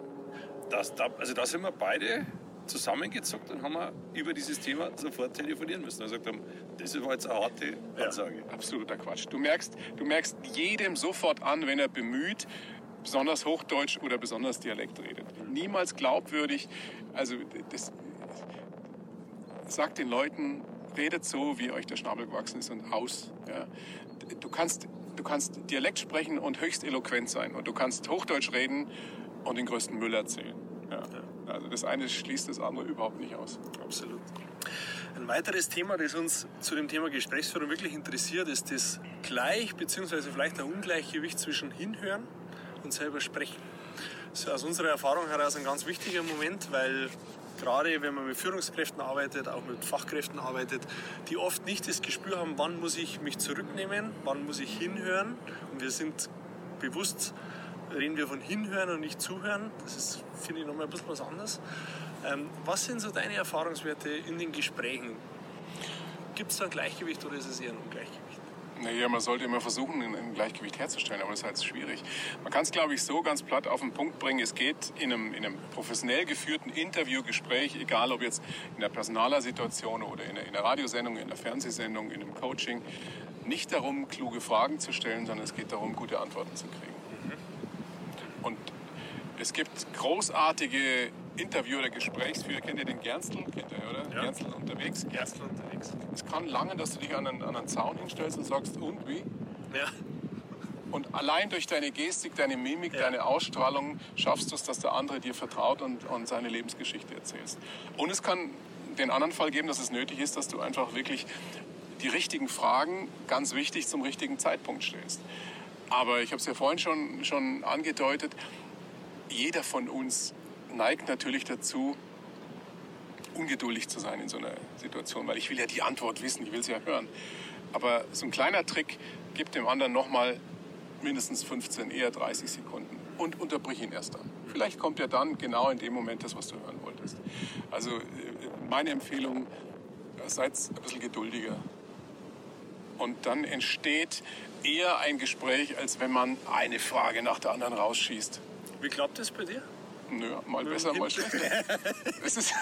das, da, also da sind wir beide zusammengezuckt und haben wir über dieses Thema sofort telefonieren müssen. Also gesagt haben, das war jetzt eine harte Ansage. Ja, absoluter Quatsch. Du merkst, du merkst jedem sofort an, wenn er bemüht, besonders Hochdeutsch oder besonders Dialekt redet. Niemals glaubwürdig. Also das sagt den Leuten, redet so, wie euch der Schnabel gewachsen ist und aus. Ja. Du kannst du kannst Dialekt sprechen und höchst eloquent sein und du kannst Hochdeutsch reden und den größten Müll erzählen. Ja. Also das eine schließt das andere überhaupt nicht aus. Absolut. Ein weiteres Thema, das uns zu dem Thema Gesprächsführung wirklich interessiert, ist das Gleich- bzw. vielleicht ein Ungleichgewicht zwischen Hinhören und selber sprechen. Das ist aus unserer Erfahrung heraus ein ganz wichtiger Moment, weil gerade wenn man mit Führungskräften arbeitet, auch mit Fachkräften arbeitet, die oft nicht das Gespür haben, wann muss ich mich zurücknehmen, wann muss ich hinhören. Und wir sind bewusst, reden wir von hinhören und nicht zuhören. Das ist, finde ich, nochmal ein bisschen was anderes. Ähm, was sind so deine Erfahrungswerte in den Gesprächen? Gibt es da ein Gleichgewicht oder ist es eher ein Ungleichgewicht? Naja, man sollte immer versuchen, ein Gleichgewicht herzustellen, aber das ist halt schwierig. Man kann es, glaube ich, so ganz platt auf den Punkt bringen. Es geht in einem, in einem professionell geführten Interviewgespräch, egal ob jetzt in der Personalersituation oder in einer, in einer Radiosendung, in einer Fernsehsendung, in einem Coaching, nicht darum, kluge Fragen zu stellen, sondern es geht darum, gute Antworten zu kriegen. Und es gibt großartige Interview- oder Gesprächsführer. Kennt ihr den Gernstl? Kennt ihr, oder? Ja. Gernstl unterwegs. Gernstl unterwegs. Es kann lange, dass du dich an einen, an einen Zaun hinstellst und sagst, und wie? Ja. Und allein durch deine Gestik, deine Mimik, ja. deine Ausstrahlung schaffst du es, dass der andere dir vertraut und, und seine Lebensgeschichte erzählst. Und es kann den anderen Fall geben, dass es nötig ist, dass du einfach wirklich die richtigen Fragen, ganz wichtig, zum richtigen Zeitpunkt stellst. Aber ich habe es ja vorhin schon, schon angedeutet, jeder von uns neigt natürlich dazu, ungeduldig zu sein in so einer Situation, weil ich will ja die Antwort wissen, ich will sie ja hören. Aber so ein kleiner Trick gibt dem anderen nochmal mindestens 15, eher 30 Sekunden und unterbrich ihn erst dann. Vielleicht kommt ja dann genau in dem Moment das, was du hören wolltest. Also äh, meine Empfehlung, seid ein bisschen geduldiger. Und dann entsteht eher ein Gespräch, als wenn man eine Frage nach der anderen rausschießt. Wie klappt das bei dir? Nö, mal besser, mal schlechter. Das ist,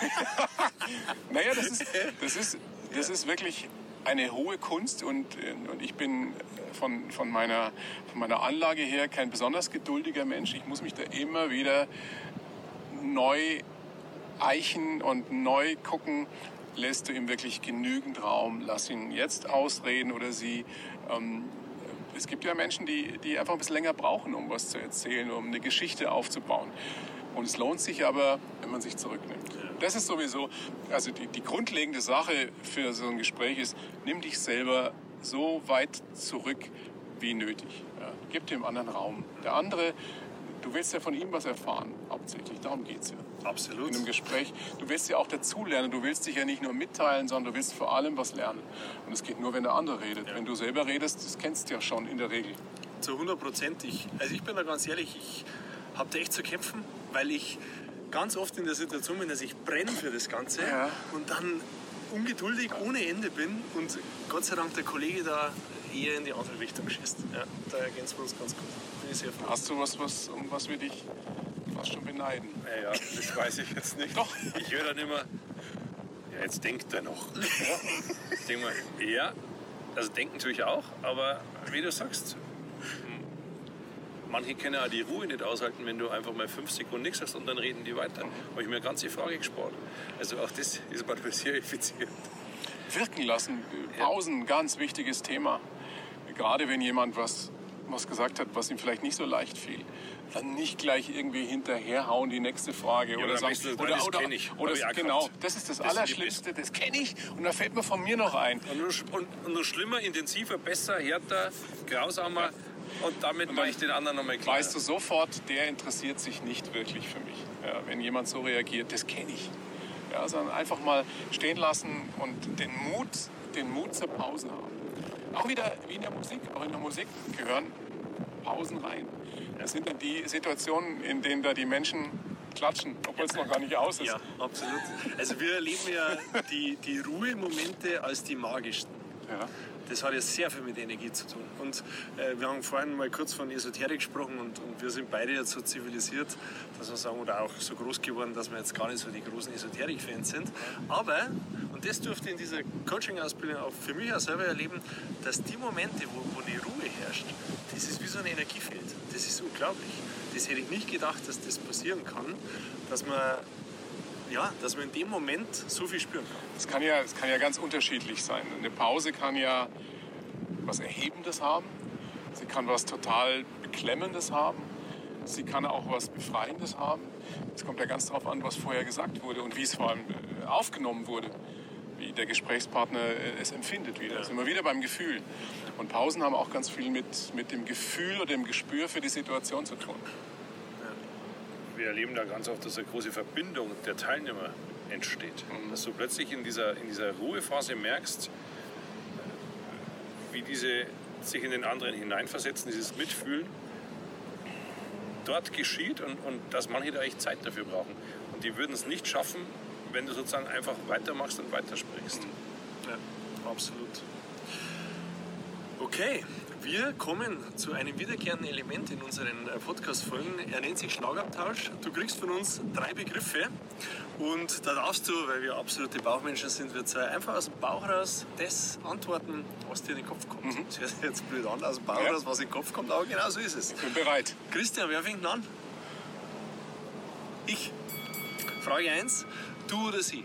naja, das ist, das, ist, das ist wirklich eine hohe Kunst und, und ich bin von, von, meiner, von meiner Anlage her kein besonders geduldiger Mensch. Ich muss mich da immer wieder neu eichen und neu gucken, lässt du ihm wirklich genügend Raum, lass ihn jetzt ausreden oder sie. Ähm, es gibt ja Menschen, die, die einfach ein bisschen länger brauchen, um was zu erzählen, um eine Geschichte aufzubauen. Und es lohnt sich aber, wenn man sich zurücknimmt. Das ist sowieso, also die, die grundlegende Sache für so ein Gespräch ist, nimm dich selber so weit zurück wie nötig. Ja, gib dem anderen Raum. Der andere, du willst ja von ihm was erfahren, hauptsächlich. Darum geht es ja. Absolut. In einem Gespräch. Du willst ja auch dazulernen. Du willst dich ja nicht nur mitteilen, sondern du willst vor allem was lernen. Und es geht nur, wenn der andere redet. Ja. Wenn du selber redest, das kennst du ja schon in der Regel. Zu 100 Prozent. Also ich bin da ganz ehrlich, ich habe da echt zu kämpfen, weil ich ganz oft in der Situation bin, dass ich brenne für das Ganze ja. und dann ungeduldig ohne Ende bin und Gott sei Dank der Kollege da eher in die andere Richtung schießt. Ja, da ergänzen wir uns ganz gut. Bin ich sehr froh. Hast du was, was, um was wir dich fast schon beneiden? Naja, das weiß ich jetzt nicht. Doch. Ich höre dann immer, ja, jetzt denkt er noch. ich denke mal, ja, also denken tue ich auch, aber wie du sagst, manche können auch die Ruhe nicht aushalten, wenn du einfach mal fünf Sekunden nichts sagst und dann reden die weiter. Habe ich mir eine ganze Frage gespart. Also auch das ist manchmal sehr effizient. Wirken lassen, Pausen, ganz wichtiges Thema. Gerade wenn jemand was, was gesagt hat, was ihm vielleicht nicht so leicht fiel. Dann nicht gleich irgendwie hinterherhauen, die nächste Frage. Ja, oder sagen, du, oder, das oder, ich. oder das, genau, das ist das, das Allerschlimmste, das kenne ich und da fällt mir von mir noch ein. Und nur, und, und nur schlimmer, intensiver, besser, härter, grausamer. Ja und damit mache ich den anderen nochmal klar. Weißt du sofort, der interessiert sich nicht wirklich für mich. Ja, wenn jemand so reagiert, das kenne ich. Ja, sondern einfach mal stehen lassen und den Mut, den Mut zur Pause haben. Auch wieder wie in der Musik. Auch in der Musik gehören Pausen rein. Das sind dann die Situationen, in denen da die Menschen klatschen, obwohl es noch gar nicht aus ist. Ja, absolut. Also wir erleben ja die, die Ruhemomente als die magischsten. Ja. Das hat ja sehr viel mit Energie zu tun. Und äh, wir haben vorhin mal kurz von Esoterik gesprochen und, und wir sind beide jetzt so zivilisiert, dass wir sagen, oder auch so groß geworden, dass wir jetzt gar nicht so die großen Esoterik-Fans sind. Aber, und das durfte in dieser Coaching-Ausbildung auch für mich auch selber erleben, dass die Momente, wo, wo eine Ruhe herrscht, das ist wie so ein Energiefeld. Das ist unglaublich. Das hätte ich nicht gedacht, dass das passieren kann, dass man ja, dass man in dem Moment so viel spüren kann. Es kann ja, es kann ja ganz unterschiedlich sein. Eine Pause kann ja was Erhebendes haben. Sie kann was total Beklemmendes haben. Sie kann auch was Befreiendes haben. Es kommt ja ganz darauf an, was vorher gesagt wurde und wie es vor allem äh, aufgenommen wurde. Wie der Gesprächspartner äh, es empfindet wieder. Ja. sind wir wieder beim Gefühl. Und Pausen haben auch ganz viel mit, mit dem Gefühl oder dem Gespür für die Situation zu tun wir erleben da ganz oft, dass eine große Verbindung der Teilnehmer entsteht. Mhm. Dass du plötzlich in dieser, in dieser Ruhephase merkst, wie diese sich in den anderen hineinversetzen, dieses Mitfühlen dort geschieht und, und dass manche da echt Zeit dafür brauchen. Und die würden es nicht schaffen, wenn du sozusagen einfach weitermachst und weitersprichst. Mhm. Ja, absolut. Okay, wir kommen zu einem wiederkehrenden Element in unseren äh, Podcast-Folgen. Er nennt sich Schlagabtausch. Du kriegst von uns drei Begriffe und da darfst du, weil wir absolute Bauchmenschen sind, wir zwei einfach aus dem Bauch raus das antworten, was dir in den Kopf kommt. Mhm. Das hört sich jetzt blöd an, aus dem Bauch ja. raus, was in den Kopf kommt, aber genau so ist es. Ich bin bereit. Christian, wer fängt an? Ich. Frage 1, du oder sie?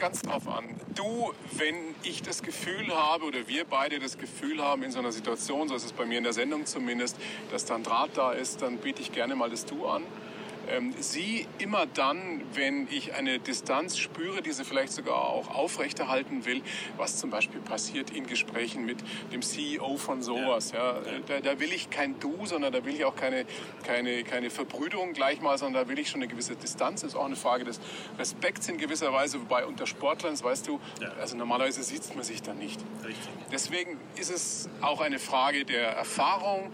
Ganz drauf an. Du, wenn ich das Gefühl habe oder wir beide das Gefühl haben in so einer Situation, so ist es bei mir in der Sendung zumindest, dass da ein Draht da ist, dann biete ich gerne mal das Du an ähm, sie immer dann, wenn ich eine Distanz spüre, die sie vielleicht sogar auch aufrechterhalten will, was zum Beispiel passiert in Gesprächen mit dem CEO von sowas. Ja. ja. Da, da, will ich kein Du, sondern da will ich auch keine, keine, keine Verbrüderung gleich mal, sondern da will ich schon eine gewisse Distanz. Das ist auch eine Frage des Respekts in gewisser Weise, wobei unter Sportlern, weißt du, ja. also normalerweise sieht man sich dann nicht. Richtig. Deswegen ist es auch eine Frage der Erfahrung.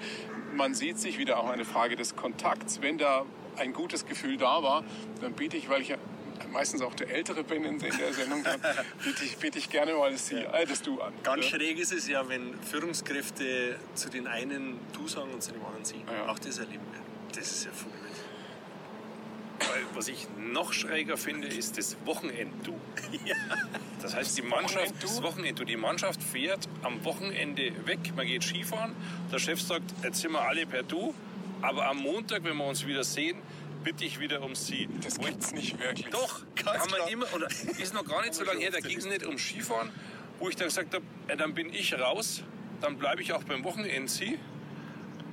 Man sieht sich wieder auch eine Frage des Kontakts. Wenn da ein gutes Gefühl da war, dann biete ich, weil ich ja meistens auch der Ältere bin in der Sendung, dann biete ich, biete ich gerne mal das, ja. äh, das Du an. Ganz ja. schräg ist es ja, wenn Führungskräfte zu den einen Du sagen und zu dem anderen Sie. Ja. Auch das erleben wir. Das ist ja weil was ich noch schräger finde, ist das Wochenend-Du. Ja. Das heißt, die Mannschaft, das Wochenend die Mannschaft fährt am Wochenende weg, man geht Skifahren, der Chef sagt, jetzt sind wir alle per Du, aber am Montag, wenn wir uns wieder sehen, bitte ich wieder um Sie. Das gibt's nicht wirklich. Doch, kann man immer, oder ist noch gar nicht so lange her, da ging es nicht um Skifahren, wo ich dann gesagt habe, äh, dann bin ich raus, dann bleibe ich auch beim Wochenende Sie.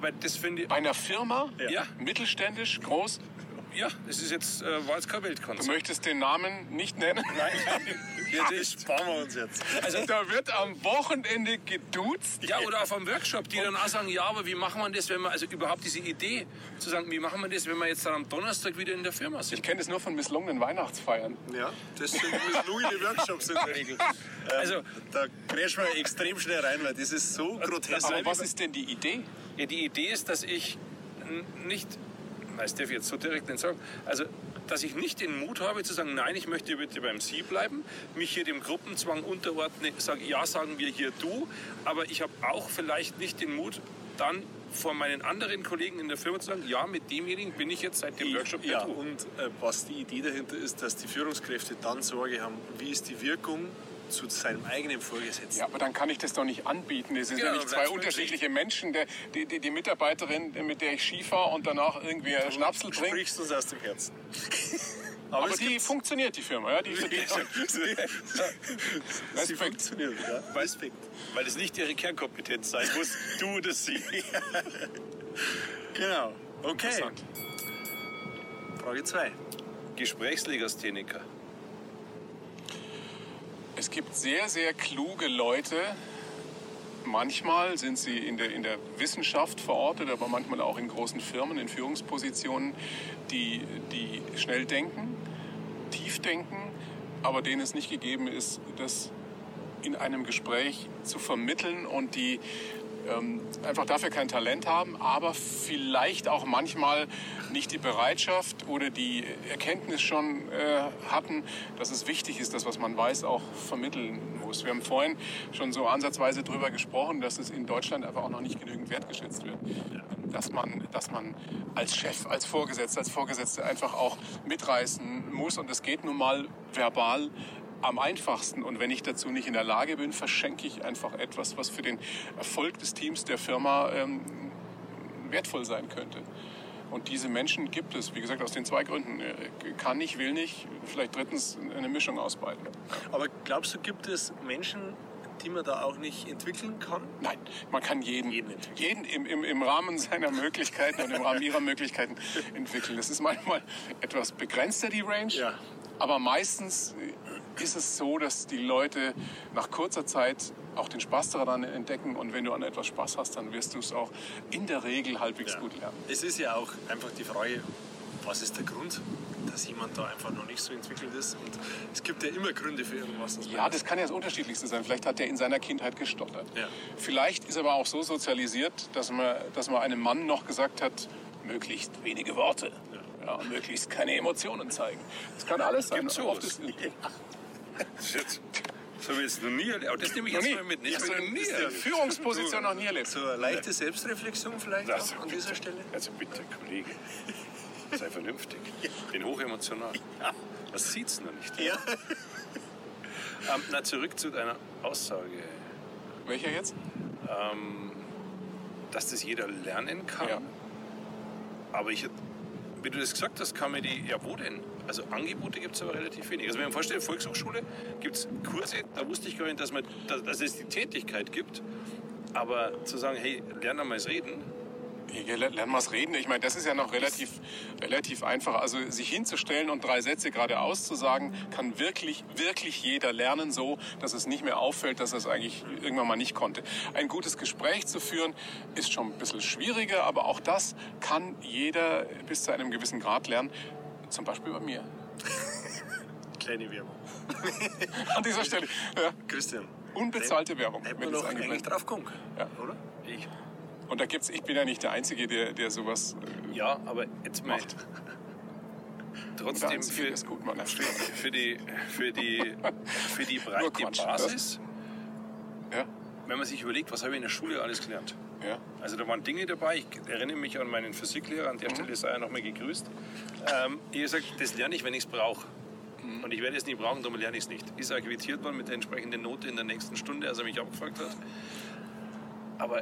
Weil das finde ich. Bei einer Firma? Ja. Mittelständisch, groß? Ja, das ist jetzt, äh, war jetzt kein Weltkonzert. Du möchtest den Namen nicht nennen? Nein, ja, das sparen wir uns jetzt. Also da wird am Wochenende geduzt. Ja, oder auf einem Workshop, die dann auch sagen, ja, aber wie machen wir das, wenn wir, also überhaupt diese Idee zu sagen, wie machen wir das, wenn wir jetzt dann am Donnerstag wieder in der Firma sind? Ich kenne das nur von misslungenen Weihnachtsfeiern. Ja, das sind misslungene Workshops in der Regel. Ähm, also, da crashen wir extrem schnell rein, weil das ist so grotesk. Aber was ist denn die Idee? Ja, die Idee ist, dass ich nicht das darf ich jetzt so direkt nicht sagen, also dass ich nicht den Mut habe zu sagen, nein, ich möchte bitte beim Sie bleiben, mich hier dem Gruppenzwang unterordne, sage, ja, sagen wir hier du, aber ich habe auch vielleicht nicht den Mut, dann vor meinen anderen Kollegen in der Firma zu sagen, ja, mit demjenigen bin ich jetzt seit dem Workshop Ja, und äh, was die Idee dahinter ist, dass die Führungskräfte dann Sorge haben, wie ist die Wirkung zu seinem eigenen Vorgesetzten. Ja, aber dann kann ich das doch nicht anbieten. Das sind genau, nämlich zwei unterschiedliche Menschen. Der, die, die, die, Mitarbeiterin, mit der ich Skifahre und danach irgendwie du Schnapsel trinke. Du sprichst uns aus dem Herzen. Aber, aber die funktioniert, die Firma. Ja, die verdient Sie funktioniert, ja. Respekt. Weil es nicht ihre Kernkompetenz sein muss, du das sie. genau. Okay. Frage 2. Gesprächslegastheniker. Es gibt sehr, sehr kluge Leute. Manchmal sind sie in der, in der Wissenschaft verortet, aber manchmal auch in großen Firmen, in Führungspositionen, die, die schnell denken, tief denken, aber denen es nicht gegeben ist, das in einem Gespräch zu vermitteln und die ähm, einfach dafür kein Talent haben, aber vielleicht auch manchmal nicht die Bereitschaft oder die Erkenntnis schon äh, hatten, dass es wichtig ist, das, was man weiß, auch vermitteln muss. Wir haben vorhin schon so ansatzweise darüber gesprochen, dass es in Deutschland einfach auch noch nicht genügend wertgeschätzt wird. Dass man, dass man als Chef, als Vorgesetzter, als Vorgesetzte einfach auch mitreißen muss. Und das geht nun mal verbal am einfachsten. Und wenn ich dazu nicht in der Lage bin, verschenke ich einfach etwas, was für den Erfolg des Teams, der Firma ähm, wertvoll sein könnte. Und diese Menschen gibt es, wie gesagt, aus den zwei Gründen. Kann nicht, will nicht, vielleicht drittens eine Mischung ausbeuten. Aber glaubst du, gibt es Menschen, die man da auch nicht entwickeln kann? Nein, man kann jeden, Jeden jeden, im, im, im Rahmen seiner Möglichkeiten und im Rahmen ihrer Möglichkeiten entwickeln. Das ist manchmal etwas begrenzter, die Range. Ja. Aber meistens ist es so, dass die Leute nach kurzer Zeit auch den Spaß daran entdecken. Und wenn du an etwas Spaß hast, dann wirst du es auch in der Regel halbwegs Ja. gut lernen. Es ist ja auch einfach die Frage, was ist der Grund, dass jemand da einfach noch nicht so entwickelt ist? Und es gibt ja immer Gründe für irgendwas. Ja, das kann ja das Unterschiedlichste sein. Vielleicht hat er in seiner Kindheit gestottert. Ja. Vielleicht ist er aber auch so sozialisiert, dass man, dass man einem Mann noch gesagt hat, möglichst wenige Worte. Ja. und möglichst keine Emotionen zeigen. Das kann alles sein. Gibt's Oft ist- ist habe ich jetzt noch nie erlebt. Das nehme ich jetzt mal mit. Ich noch nie eine erlebt. Führungsposition noch nie erlebt? So eine leichte Selbstreflexion vielleicht auch an dieser Stelle? Also bitte, Kollege, sei vernünftig. Bin hochemotional. Das sieht's noch nicht. Ja. Ähm, na, zurück zu deiner Aussage, Welcher jetzt? dass das jeder lernen kann. Ja. Aber ich, wie du das gesagt hast, kann mir die, ja wo denn? Also Angebote gibt es aber relativ wenig. Also wenn man vorstellt, Volkshochschule gibt es Kurse, da wusste ich gar nicht, dass, man, dass, es die Tätigkeit gibt. Aber zu sagen, hey, lern einmal das Reden, lernen wir es reden. Ich meine, das ist ja noch relativ, relativ einfach. Also sich hinzustellen und drei Sätze geradeaus zu sagen, kann wirklich, wirklich jeder lernen, so dass es nicht mehr auffällt, dass er es eigentlich irgendwann mal nicht konnte. Ein gutes Gespräch zu führen ist schon ein bisschen schwieriger, aber auch das kann jeder bis zu einem gewissen Grad lernen. Zum Beispiel bei mir. Kleine Werbung. An dieser Stelle. Ja. Christian. Unbezahlte Werbung. Hätten wir doch eigentlich drauf kommen Ja. oder? ich, Und da gibt's, ich bin ja nicht der Einzige, der, der sowas äh, ja, aber jetzt mal trotzdem Einzige, für, gut macht. für, für, die, für, die, für die breite Quatsch, Basis, Ja, wenn man sich überlegt, was habe ich in der Schule alles gelernt? ja. Also da waren Dinge dabei, ich erinnere mich an meinen Physiklehrer, an der Mhm. Stelle sei er nochmal gegrüßt. Ähm, ich habe gesagt, das lerne ich, wenn ich es brauche. Mhm. Und ich werde es nie brauchen, darum lerne ich es nicht. Ist er quittiert worden mit der entsprechenden Note in der nächsten Stunde, als er mich abgefragt hat. Aber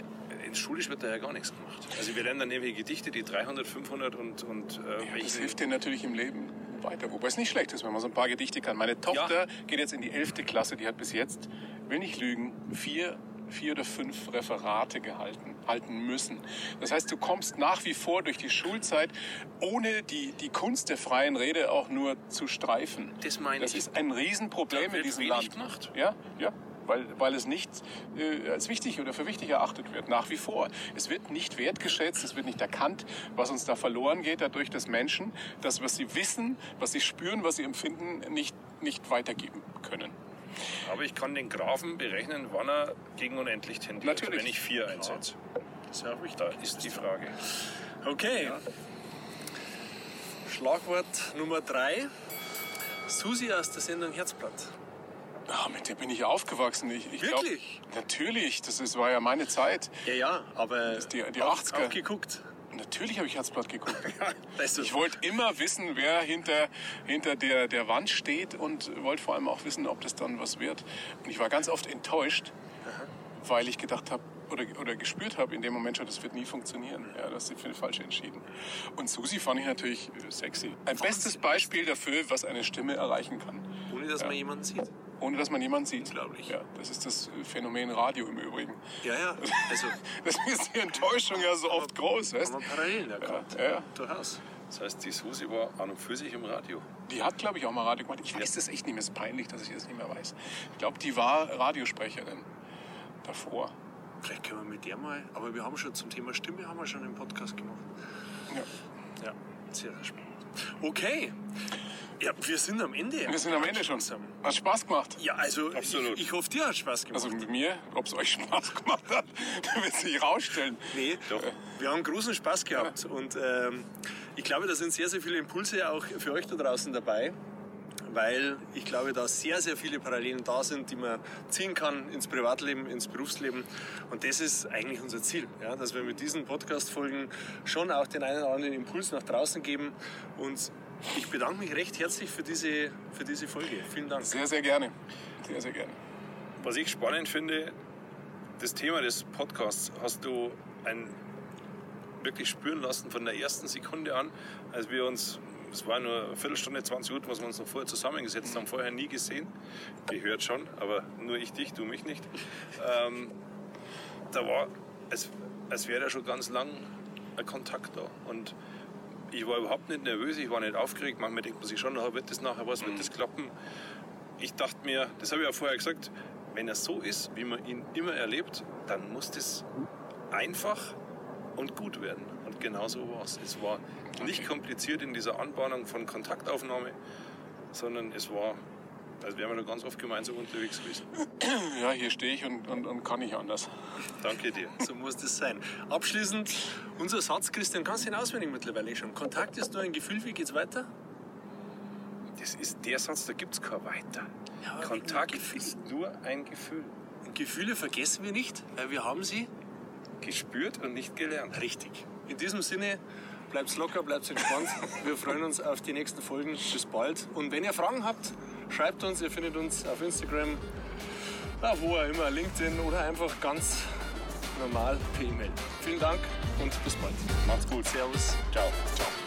schulisch wird da ja gar nichts gemacht. Also wir lernen dann irgendwelche Gedichte, die 300, 500 und, und äh, Das welche- hilft dir natürlich im Leben weiter. Wobei es nicht schlecht ist, wenn man so ein paar Gedichte kann. Meine Tochter geht jetzt in die 11. Klasse, die hat bis jetzt, will nicht lügen, vier, vier oder fünf Referate gehalten, halten müssen. Das heißt, du kommst nach wie vor durch die Schulzeit, ohne die, die Kunst der freien Rede auch nur zu streifen. Das meine Das ich. ist ein Riesenproblem in diesem Land. gemacht. Ja, ja. Weil, weil es nicht äh, als wichtig oder für wichtig erachtet wird, nach wie vor. Es wird nicht wertgeschätzt, es wird nicht erkannt, was uns da verloren geht, dadurch, dass Menschen das, was sie wissen, was sie spüren, was sie empfinden, nicht, nicht weitergeben können. Aber ich kann den Graphen berechnen, wann er gegen unendlich tendiert, Natürlich. wenn ich vier einsetze. Das ist ja auch wichtig. Da ist die Frage. Okay. Schlagwort Nummer drei. Susi aus der Sendung Herzblatt. Ah, mit der bin ich aufgewachsen. Ich, ich Wirklich? Glaub, natürlich, das ist, war ja meine Zeit. Ja, ja, aber die- die auch, 80er. auch geguckt. Natürlich habe ich Herzblatt geguckt. Ich wollte immer wissen, wer hinter, hinter der, der Wand steht und wollte vor allem auch wissen, ob das dann was wird. Und ich war ganz oft enttäuscht, weil ich gedacht habe oder, oder gespürt habe in dem Moment schon, das wird nie funktionieren. Ja, das ist für die falsche entschieden. Und Susi fand ich natürlich sexy. Ein bestes Beispiel dafür, was eine Stimme erreichen kann, ohne dass man jemanden sieht. ohne dass man jemanden sieht. Unglaublich. Ja, das ist das Phänomen Radio im Übrigen. Ja, ja. Also, Deswegen ist die Enttäuschung ja so oft groß, weißt haben wir Parallelen erkannt. Ja, ja. Durchaus. Das heißt, die Susi war an und für sich im Radio. Die hat, glaube ich, auch mal Radio gemacht. Ich weiß das echt nicht mehr. Es ist peinlich, dass ich das nicht mehr weiß. Ich glaube, die war Radiosprecherin davor. Vielleicht können wir mit der mal, aber wir haben schon zum Thema Stimme haben wir schon einen Podcast gemacht. Ja. Ja, sehr, sehr spannend. Okay, Ja, wir sind am Ende. Wir sind am Ende schon. Hat Spaß gemacht. Ja, also Absolut. Ich, ich hoffe, dir hat Spaß gemacht. Also mit mir, ob es euch Spaß gemacht hat, wird sich rausstellen. nee, Doch. wir haben großen Spaß gehabt und ähm, ich glaube, da sind sehr, sehr viele Impulse auch für euch da draußen dabei, weil ich glaube, da sehr, sehr viele Parallelen da sind, die man ziehen kann ins Privatleben, ins Berufsleben und das ist eigentlich unser Ziel, ja, dass wir mit diesen Podcast-Folgen schon auch den einen oder anderen Impuls nach draußen geben und ich bedanke mich recht herzlich für diese, für diese Folge. Vielen Dank. Sehr, sehr gerne. Sehr, sehr gerne. Was ich spannend finde, das Thema des Podcasts hast du ein wirklich spüren lassen von der ersten Sekunde an, als wir uns, es war nur eine Viertelstunde, 20 Minuten, was wir uns noch vorher zusammengesetzt haben, vorher nie gesehen, gehört schon, aber nur ich dich, du mich nicht. Ähm, da war, als, als wäre da schon ganz lang ein Kontakt da und ich war überhaupt nicht nervös, ich war nicht aufgeregt. Manchmal denkt man sich schon, wird das nachher was, wird das klappen? Ich dachte mir, das habe ich ja vorher gesagt, wenn er so ist, wie man ihn immer erlebt, dann muss das einfach und gut werden. Und genau so war es. Es war nicht kompliziert in dieser Anbahnung von Kontaktaufnahme, sondern es war, als wären wir da ganz oft gemeinsam unterwegs gewesen. Ja, hier stehe ich und, und, und kann nicht anders. Danke dir. So muss das sein. Abschließend unser Satz, Christian, kannst du ihn auswendig mittlerweile schon. Kontakt ist nur ein Gefühl, wie geht's weiter? Das ist der Satz, da gibt es kein Weiter. Ja, Kontakt ist nur ein Gefühl. Gefühle vergessen wir nicht, weil wir haben sie Gespürt und nicht gelernt. richtig. In diesem Sinne, bleibt's locker, bleibt's entspannt. Wir freuen uns auf die nächsten Folgen. Bis bald. Und wenn ihr Fragen habt, schreibt uns. Ihr findet uns auf Instagram, wo auch immer, LinkedIn oder einfach ganz normal per E-Mail. Vielen Dank und bis bald. Macht's gut. Servus. Ciao. Ciao.